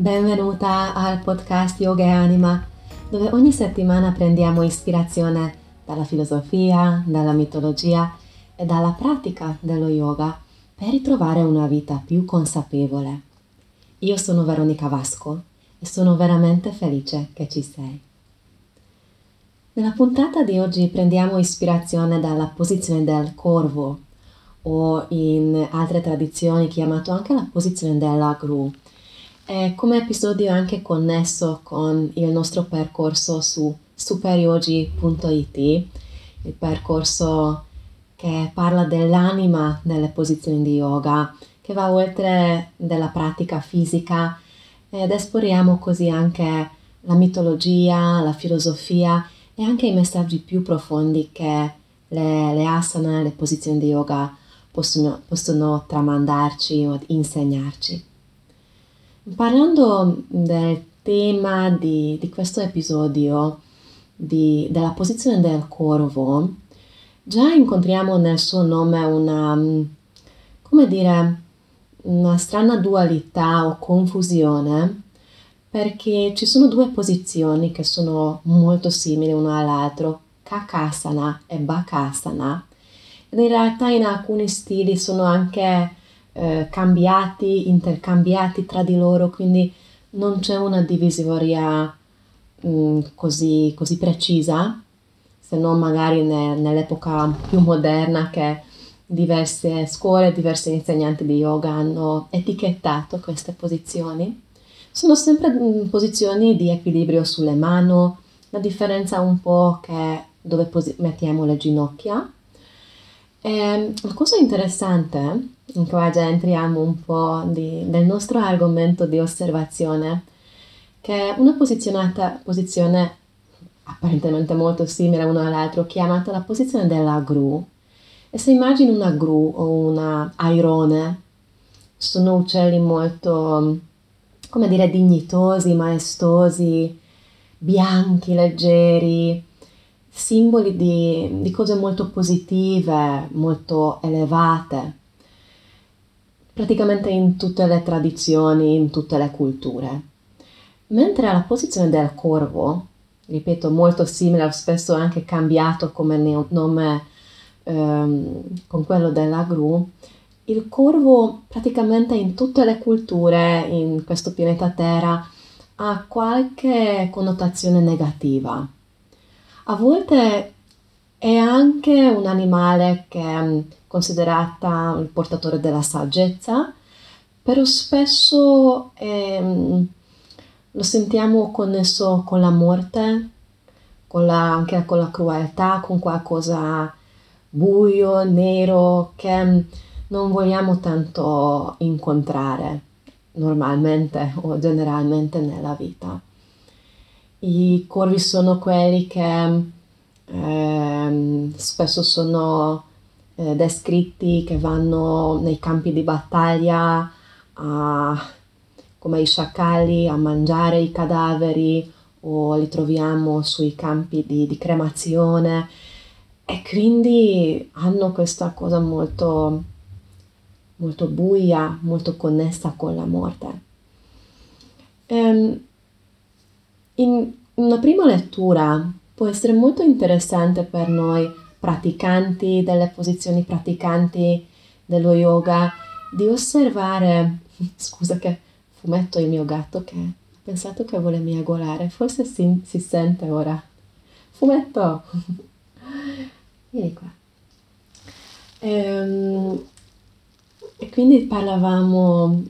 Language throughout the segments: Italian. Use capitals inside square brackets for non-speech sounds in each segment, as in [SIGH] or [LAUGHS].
Benvenuta al podcast Yoga e Anima, dove ogni settimana prendiamo ispirazione dalla filosofia, dalla mitologia e dalla pratica dello yoga per ritrovare una vita più consapevole. Io sono Veronica Vasco e sono veramente felice che ci sei. Nella puntata di oggi prendiamo ispirazione dalla posizione del corvo o in altre tradizioni chiamato anche la posizione della gru è come episodio anche connesso con il nostro percorso su superyogi.it, il percorso che parla dell'anima nelle posizioni di yoga, che va oltre della pratica fisica ed esploriamo così anche la mitologia, la filosofia e anche i messaggi più profondi che le, le asana, le posizioni di yoga possono, possono tramandarci o insegnarci. Parlando del tema di, di questo episodio, di, della posizione del corvo, già incontriamo nel suo nome una, come dire, una strana dualità o confusione perché ci sono due posizioni che sono molto simili l'una all'altro, Kakasana e Bakasana. Ed in realtà in alcuni stili sono anche eh, cambiati, intercambiati tra di loro, quindi non c'è una divisoria mh, mm, così, così, precisa, se non magari ne, nell'epoca più moderna che diverse scuole, diversi insegnanti di yoga hanno etichettato queste posizioni. Sono sempre mh, mm, posizioni di equilibrio sulle mani, la differenza un po' che dove posi- mettiamo le ginocchia. E, ehm, la cosa interessante qua già entriamo un po' di, del nostro argomento di osservazione, che una posizione apparentemente molto simile una all'altra, chiamata la posizione della gru. E se immagini una gru o una airone, sono uccelli molto, come dire, dignitosi, maestosi, bianchi, leggeri, simboli di, di cose molto positive, molto elevate praticamente in tutte le tradizioni, in tutte le culture. Mentre alla posizione del corvo, ripeto, molto simile, spesso anche cambiato come nome ehm, con quello della gru, il corvo praticamente in tutte le culture in questo pianeta Terra ha qualche connotazione negativa. A volte è anche un animale che considerata il portatore della saggezza, però spesso ehm, lo sentiamo connesso con la morte, con la, anche con la crudeltà, con qualcosa buio, nero, che non vogliamo tanto incontrare normalmente o generalmente nella vita. I corvi sono quelli che eh, spesso sono eh, descritti che vanno nei campi di battaglia a, come i sciacalli a mangiare i cadaveri o li troviamo sui campi di, di cremazione e quindi hanno questa cosa molto, molto buia, molto connessa con la morte. Ehm, in una prima lettura può essere molto interessante per noi praticanti, delle posizioni praticanti dello yoga, di osservare, [LAUGHS] scusa che fumetto il mio gatto che ha pensato che vuole miagolare, forse si, si sente ora. Fumetto! [LAUGHS] Vieni qua. Ehm, e quindi parlavamo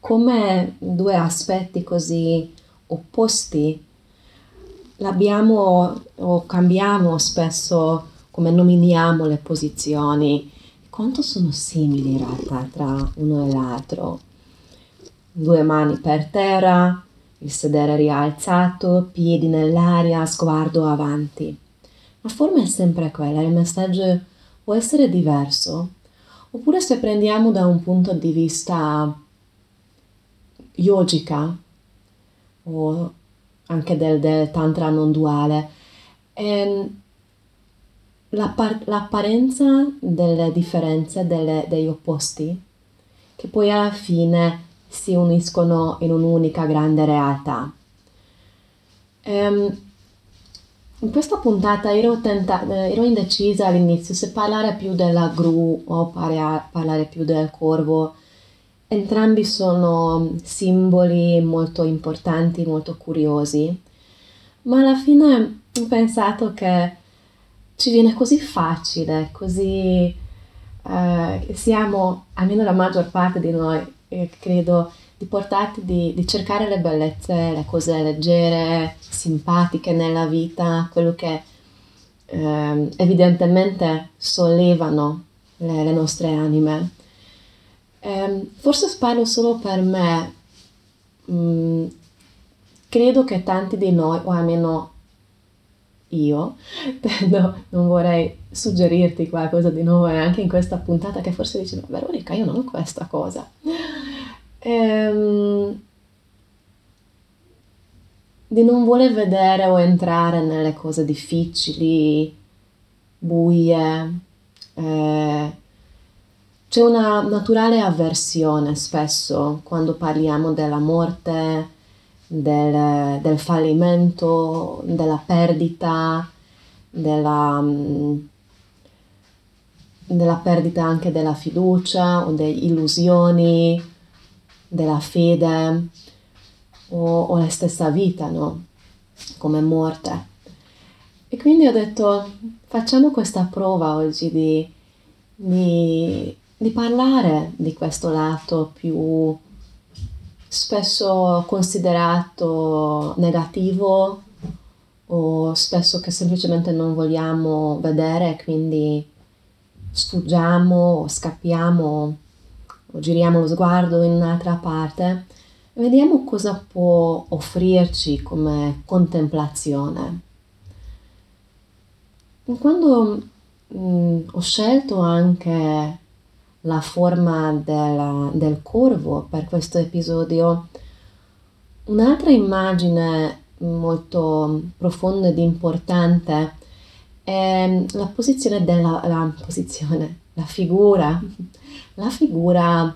come due aspetti così opposti l'abbiamo o cambiamo spesso come nominiamo le posizioni, quanto sono simili in realtà tra uno e l'altro. Due mani per terra, il sedere rialzato, piedi nell'aria, sguardo avanti. La forma è sempre quella, il messaggio può essere diverso, oppure se prendiamo da un punto di vista yogica o anche del, del tantra non duale. Ehm, l'appar- l'apparenza delle differenze, delle, degli opposti, che poi alla fine si uniscono in un'unica grande realtà. Um, in questa puntata ero, tenta- eh, ero, indecisa all'inizio se parlare più della gru o parlare più del corvo. Entrambi sono simboli molto importanti, molto curiosi, ma alla fine ho pensato che ci viene così facile, così eh, siamo, almeno la maggior parte di noi, eh, credo, di portarti di, di, cercare le bellezze, le cose leggere, simpatiche nella vita, quello che eh, evidentemente sollevano le, le nostre anime. Eh, forse parlo solo per me, mm, credo che tanti di noi, o almeno io, [LAUGHS] tendo, non vorrei suggerirti qualcosa di nuovo anche in questa puntata che forse dici, ma Veronica, io non ho questa cosa. Ehm, di non voler vedere o entrare nelle cose difficili, buie. Eh, c'è una naturale avversione spesso quando parliamo della morte, del, del fallimento, della perdita, della, mm, della perdita anche della fiducia o delle illusioni della fede o, o la stessa vita, no? Come morte. E quindi ho detto, facciamo questa prova oggi di, di, di parlare di questo lato più spesso considerato negativo o spesso che semplicemente non vogliamo vedere, quindi sfuggiamo o scappiamo o giriamo lo sguardo in un'altra parte vediamo cosa può offrirci come contemplazione. Quando mh, mm, ho scelto anche la forma della, del corvo per questo episodio, un'altra immagine molto profonda ed importante è la posizione della la posizione, la figura la figura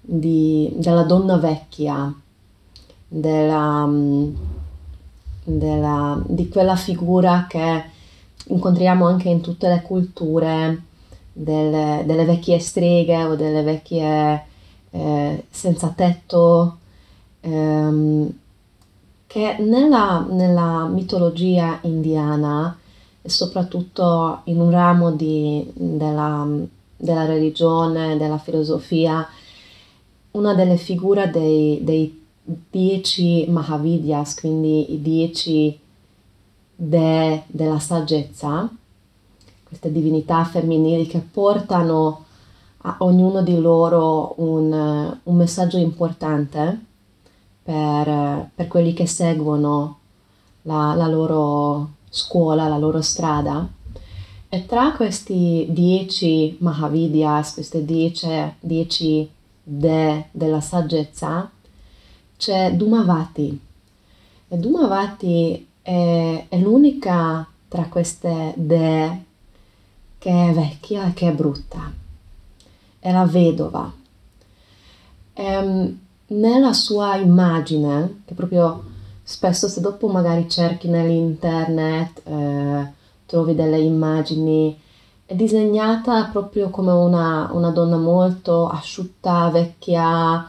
di, della donna vecchia, della, della, di quella figura che incontriamo anche in tutte le culture, delle, delle vecchie streghe o delle vecchie eh, senza tetto, ehm, che nella, nella, mitologia indiana soprattutto in un ramo di, della della religione, della filosofia, una delle figure dei, dei dieci Mahavidyas, quindi i dieci dei della saggezza, queste divinità femminili che portano a ognuno di loro un, un messaggio importante per, per, quelli che seguono la, la loro scuola, la loro strada. E tra questi dieci Mahavidyas, queste dieci, dieci de della saggezza, c'è Dumavati. E Dumavati è, è l'unica tra queste de che è vecchia e che è brutta. È la vedova. E, ehm, nella sua immagine, che proprio spesso se dopo magari cerchi nell'internet, eh, trovi delle immagini, è disegnata proprio come una, una donna molto asciutta, vecchia,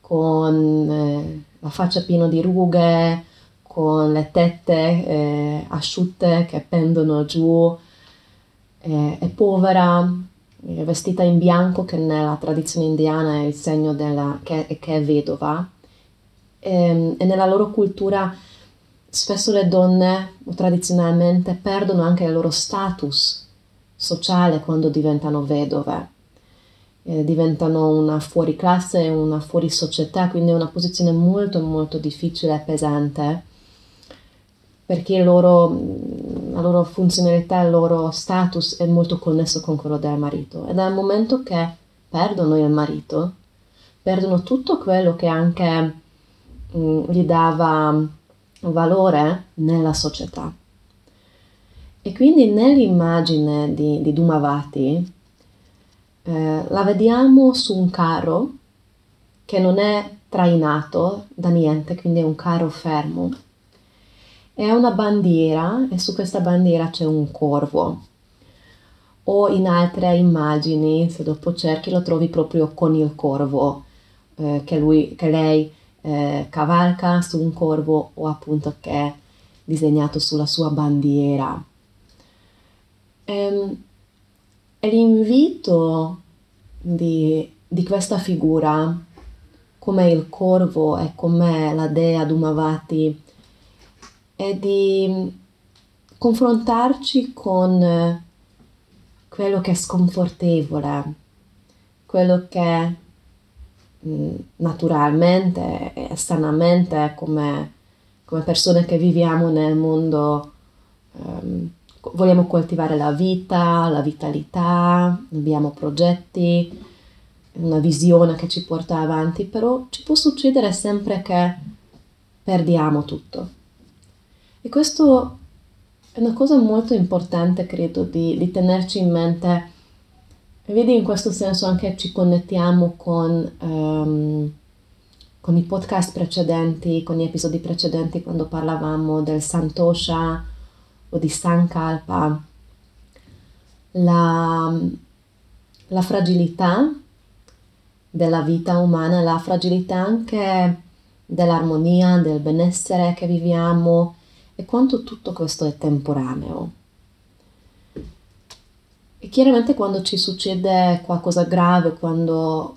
con eh, la faccia piena di rughe, con le tette eh, asciutte che pendono giù, eh, è povera, è vestita in bianco che nella tradizione indiana è il segno della, che, che è vedova. E, ehm, e nella loro cultura spesso le donne tradizionalmente perdono anche il loro status sociale quando diventano vedove, eh, diventano una fuori classe, una fuori società, quindi è una posizione molto molto difficile e pesante perché loro, la loro funzionalità, il loro status è molto connesso con quello del marito e dal momento che perdono il marito, perdono tutto quello che anche mh, mm, gli dava valore nella società. E quindi nell'immagine di, di Dumavati eh, la vediamo su un carro che non è trainato da niente, quindi è un carro fermo. Ha una bandiera e su questa bandiera c'è un corvo. O in altre immagini, se dopo cerchi, lo trovi proprio con il corvo eh, che, lui, che lei eh, cavalca su un corvo o appunto che è disegnato sulla sua bandiera. Ehm, e l'invito di, di questa figura, come il corvo e come la dea Dumavati, è di confrontarci con quello che è sconfortevole, quello che mm, naturalmente e sanamente come, come, persone che viviamo nel mondo um, vogliamo coltivare la vita, la vitalità, abbiamo progetti, una visione che ci porta avanti, però ci può succedere sempre che perdiamo tutto. E questo è una cosa molto importante, credo, di, di tenerci in mente. Vedi, in questo senso anche ci connettiamo con, um, con i podcast precedenti, con gli episodi precedenti quando parlavamo del Santosha o di Sankalpa. La, la fragilità della vita umana, la fragilità anche dell'armonia, del benessere che viviamo e quanto tutto questo è temporaneo. E chiaramente quando ci succede qualcosa grave, quando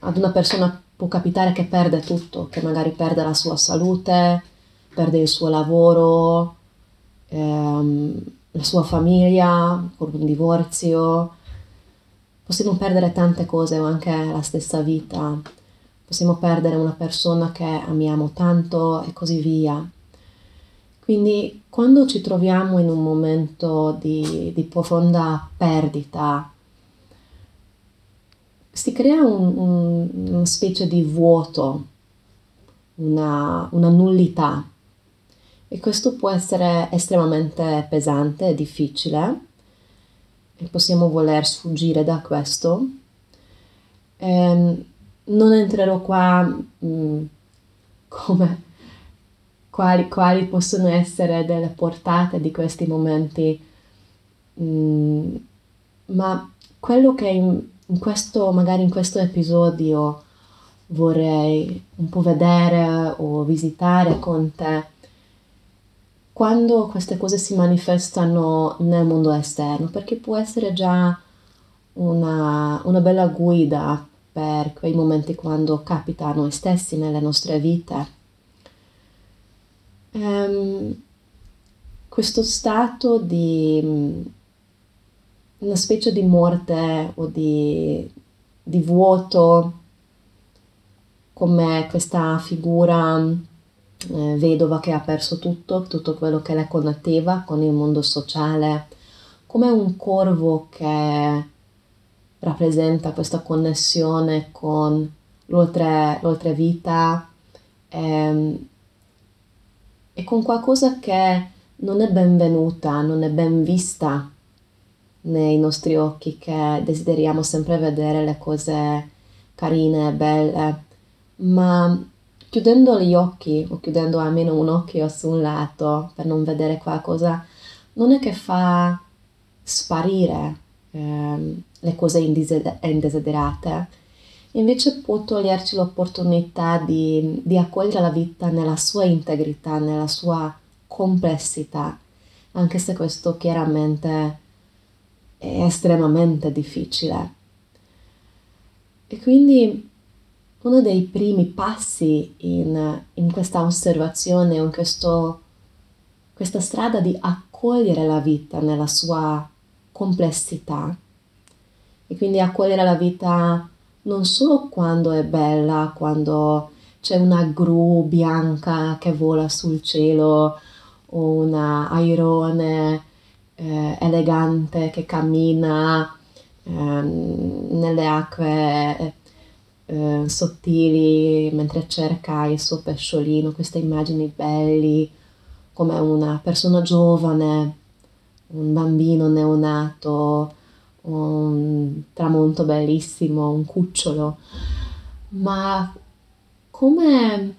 ad una persona può capitare che perde tutto, che magari perde la sua salute, perde il suo lavoro, ehm, la sua famiglia, con un divorzio, possiamo perdere tante cose o anche la stessa vita, possiamo perdere una persona che amiamo tanto e così via. Quindi quando ci troviamo in un momento di, di profonda perdita, si crea un, un, una specie di vuoto, una, una nullità. E questo può essere estremamente pesante e difficile e possiamo voler sfuggire da questo. Eh, non entrerò qua mh, mm, come quali, quali possono essere delle portate di questi momenti, mm, ma quello che in, in questo, magari in questo episodio vorrei un po' vedere o visitare con te, quando queste cose si manifestano nel mondo esterno, perché può essere già una, una bella guida per quei momenti quando capita a noi stessi nelle nostre vite um, questo stato di mm, una specie di morte o di, di vuoto come questa figura eh, vedova che ha perso tutto, tutto quello che le connetteva con il mondo sociale, come un corvo che rappresenta questa connessione con l'oltre, l'oltre vita, ehm, e con qualcosa che non è benvenuta, non è ben vista nei nostri occhi, che desideriamo sempre vedere le cose carine e belle, ma chiudendo gli occhi o chiudendo almeno un occhio su un lato per non vedere qualcosa, non è che fa sparire eh, le cose indesiderate, invece può toglierci l'opportunità di, di accogliere la vita nella sua integrità, nella sua complessità, anche se questo chiaramente è estremamente difficile. E quindi uno dei primi passi in, in questa osservazione, in questo, questa strada di accogliere la vita nella sua complessità, e quindi accogliere la vita non solo quando è bella, quando c'è una gru bianca che vola sul cielo o un airone eh, elegante che cammina eh, nelle acque eh, sottili mentre cerca il suo pesciolino, queste immagini belli come una persona giovane, un bambino neonato un tramonto bellissimo, un cucciolo, ma come,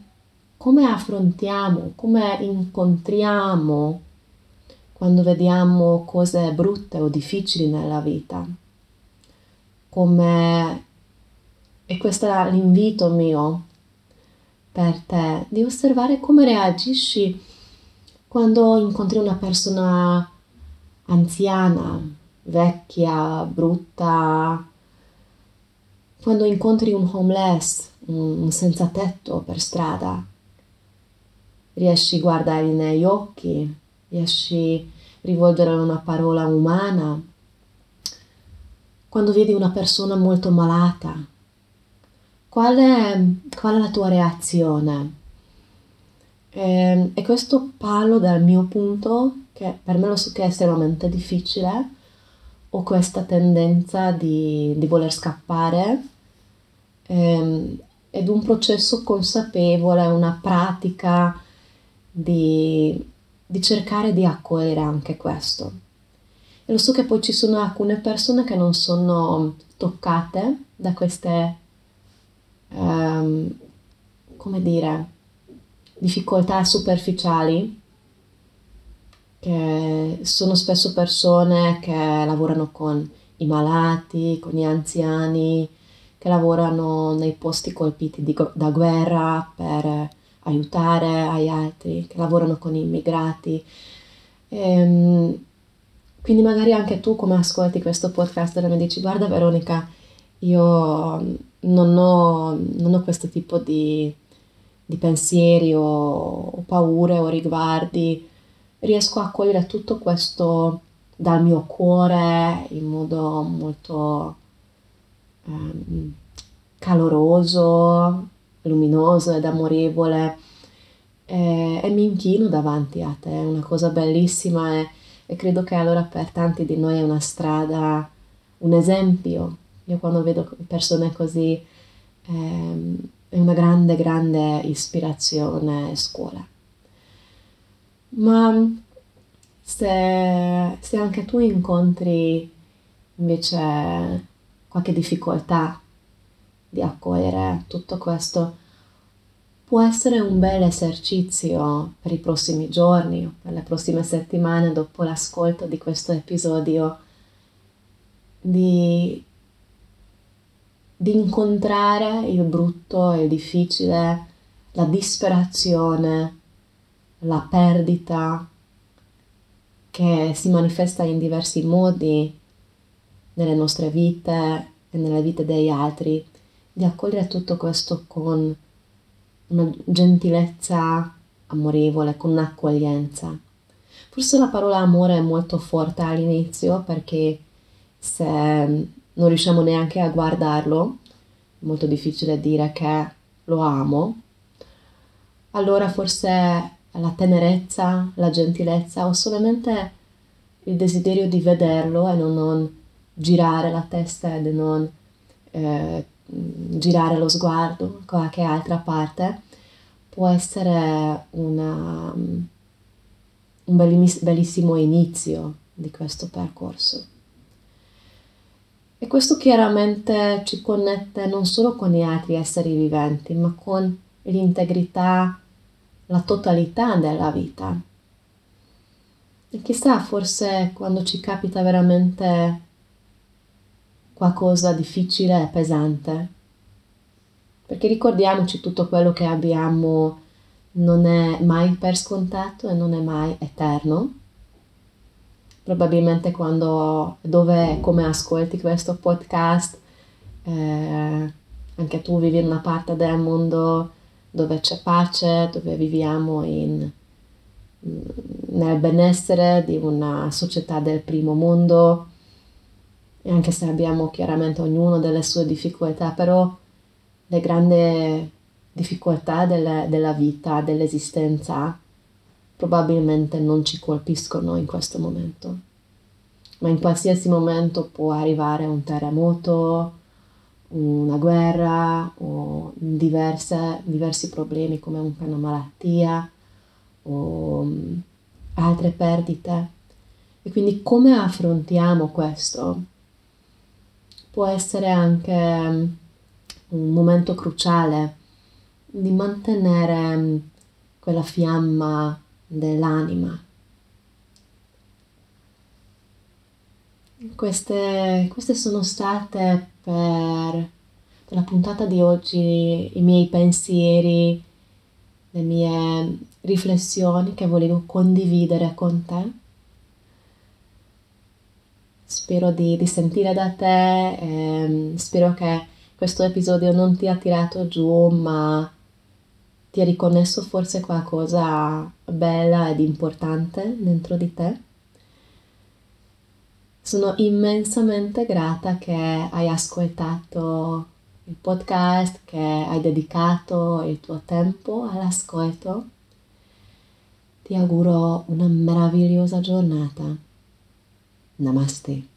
come affrontiamo, come incontriamo quando vediamo cose brutte o difficili nella vita. Come, e questo è l'invito mio per te, di osservare come reagisci quando incontri una persona anziana, vecchia, brutta, quando incontri un homeless, un senza tetto per strada, riesci a guardargli negli occhi, riesci a rivolgere una parola umana. Quando vedi una persona molto malata, qual è, qual è la tua reazione? E, ehm, e questo parlo dal mio punto, che per me lo so che è estremamente difficile, ho questa tendenza di, di voler scappare ehm, ed un processo consapevole, una pratica di, di cercare di accogliere anche questo. E lo so che poi ci sono alcune persone che non sono toccate da queste, um, come dire, difficoltà superficiali che sono spesso persone che lavorano con i malati, con gli anziani, che lavorano nei posti colpiti di, da guerra per aiutare agli altri, che lavorano con gli immigrati. E, ehm, quindi magari anche tu come ascolti questo podcast e mi dici guarda Veronica, io non ho, non ho questo tipo di, di pensieri o, o paure o riguardi riesco a cogliere tutto questo dal mio cuore in modo molto um, caloroso, luminoso ed amorevole e, e, mi inchino davanti a te, è una cosa bellissima e, e credo che allora per tanti di noi è una strada, un esempio. Io quando vedo persone così ehm, è una grande, grande ispirazione e scuola. Ma se, se anche tu incontri invece qualche difficoltà di accogliere tutto questo, può essere un bel esercizio per i prossimi giorni, per le prossime settimane dopo l'ascolto di questo episodio, di, di incontrare il brutto, il difficile, la disperazione, la perdita che si manifesta in diversi modi nelle nostre vite e nelle vite degli altri, di accogliere tutto questo con una gentilezza amorevole, con un'accoglienza. Forse la parola amore è molto forte all'inizio perché se non riusciamo neanche a guardarlo, è molto difficile dire che lo amo, allora forse la tenerezza, la gentilezza o solamente il desiderio di vederlo e non, non girare la testa e non eh, girare lo sguardo qualche altra parte può essere una, un bellissimo inizio di questo percorso. E questo chiaramente ci connette non solo con gli altri esseri viventi, ma con l'integrità la totalità della vita. E chissà, forse quando ci capita veramente qualcosa difficile e pesante, perché ricordiamoci tutto quello che abbiamo non è mai per scontato e non è mai eterno. Probabilmente quando, dove, come ascolti questo podcast, eh, anche tu vivi in una parte del mondo dove c'è pace, dove viviamo in, nel benessere di una società del primo mondo, e anche se abbiamo chiaramente ognuno delle sue difficoltà, però le grandi difficoltà delle, della vita, dell'esistenza, probabilmente non ci colpiscono in questo momento. Ma in qualsiasi momento può arrivare un terremoto, una guerra o diverse, diversi problemi come una malattia o um, altre perdite. E quindi come affrontiamo questo? Può essere anche um, un momento cruciale di mantenere mm, quella fiamma dell'anima. Queste, queste sono state per, per la puntata di oggi i miei pensieri, le mie riflessioni che volevo condividere con te. Spero di, di sentire da te, ehm, spero che questo episodio non ti ha tirato giù, ma ti ha riconnesso forse qualcosa bella ed importante dentro di te. Sono immensamente grata che hai ascoltato il podcast, che hai dedicato il tuo tempo all'ascolto. Ti auguro una meravigliosa giornata. Namaste.